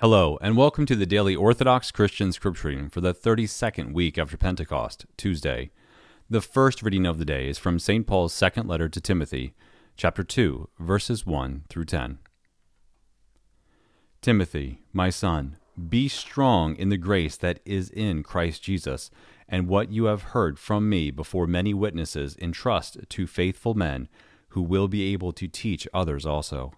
Hello, and welcome to the daily Orthodox Christian Scripture reading for the 32nd week after Pentecost, Tuesday. The first reading of the day is from St. Paul's second letter to Timothy, chapter 2, verses 1 through 10. Timothy, my son, be strong in the grace that is in Christ Jesus, and what you have heard from me before many witnesses entrust to faithful men who will be able to teach others also.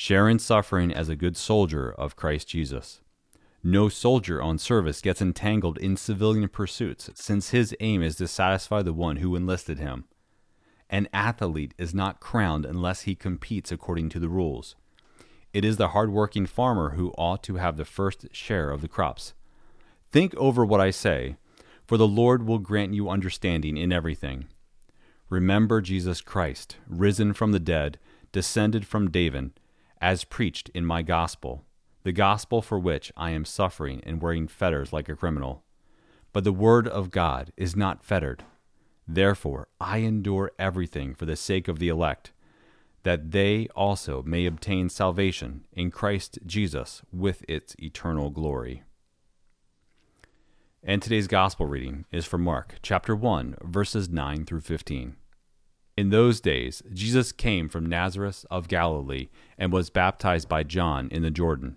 Share in suffering as a good soldier of Christ Jesus. No soldier on service gets entangled in civilian pursuits, since his aim is to satisfy the one who enlisted him. An athlete is not crowned unless he competes according to the rules. It is the hard-working farmer who ought to have the first share of the crops. Think over what I say, for the Lord will grant you understanding in everything. Remember Jesus Christ, risen from the dead, descended from David as preached in my gospel, the gospel for which I am suffering and wearing fetters like a criminal. But the word of God is not fettered. Therefore, I endure everything for the sake of the elect, that they also may obtain salvation in Christ Jesus with its eternal glory. And today's gospel reading is from Mark chapter 1, verses 9 through 15. In those days, Jesus came from Nazareth of Galilee and was baptized by John in the Jordan.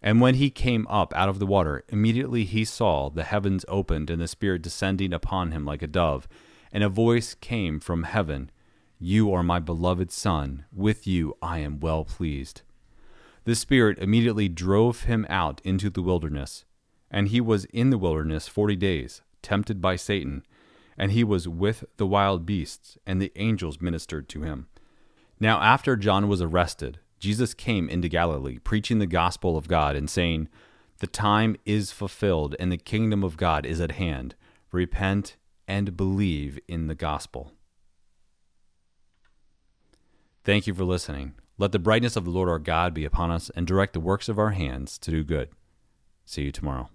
And when he came up out of the water, immediately he saw the heavens opened and the Spirit descending upon him like a dove. And a voice came from heaven You are my beloved Son, with you I am well pleased. The Spirit immediately drove him out into the wilderness. And he was in the wilderness forty days, tempted by Satan and he was with the wild beasts, and the angels ministered to him. Now, after John was arrested, Jesus came into Galilee, preaching the gospel of God, and saying, The time is fulfilled, and the kingdom of God is at hand. Repent and believe in the gospel. Thank you for listening. Let the brightness of the Lord our God be upon us, and direct the works of our hands to do good. See you tomorrow.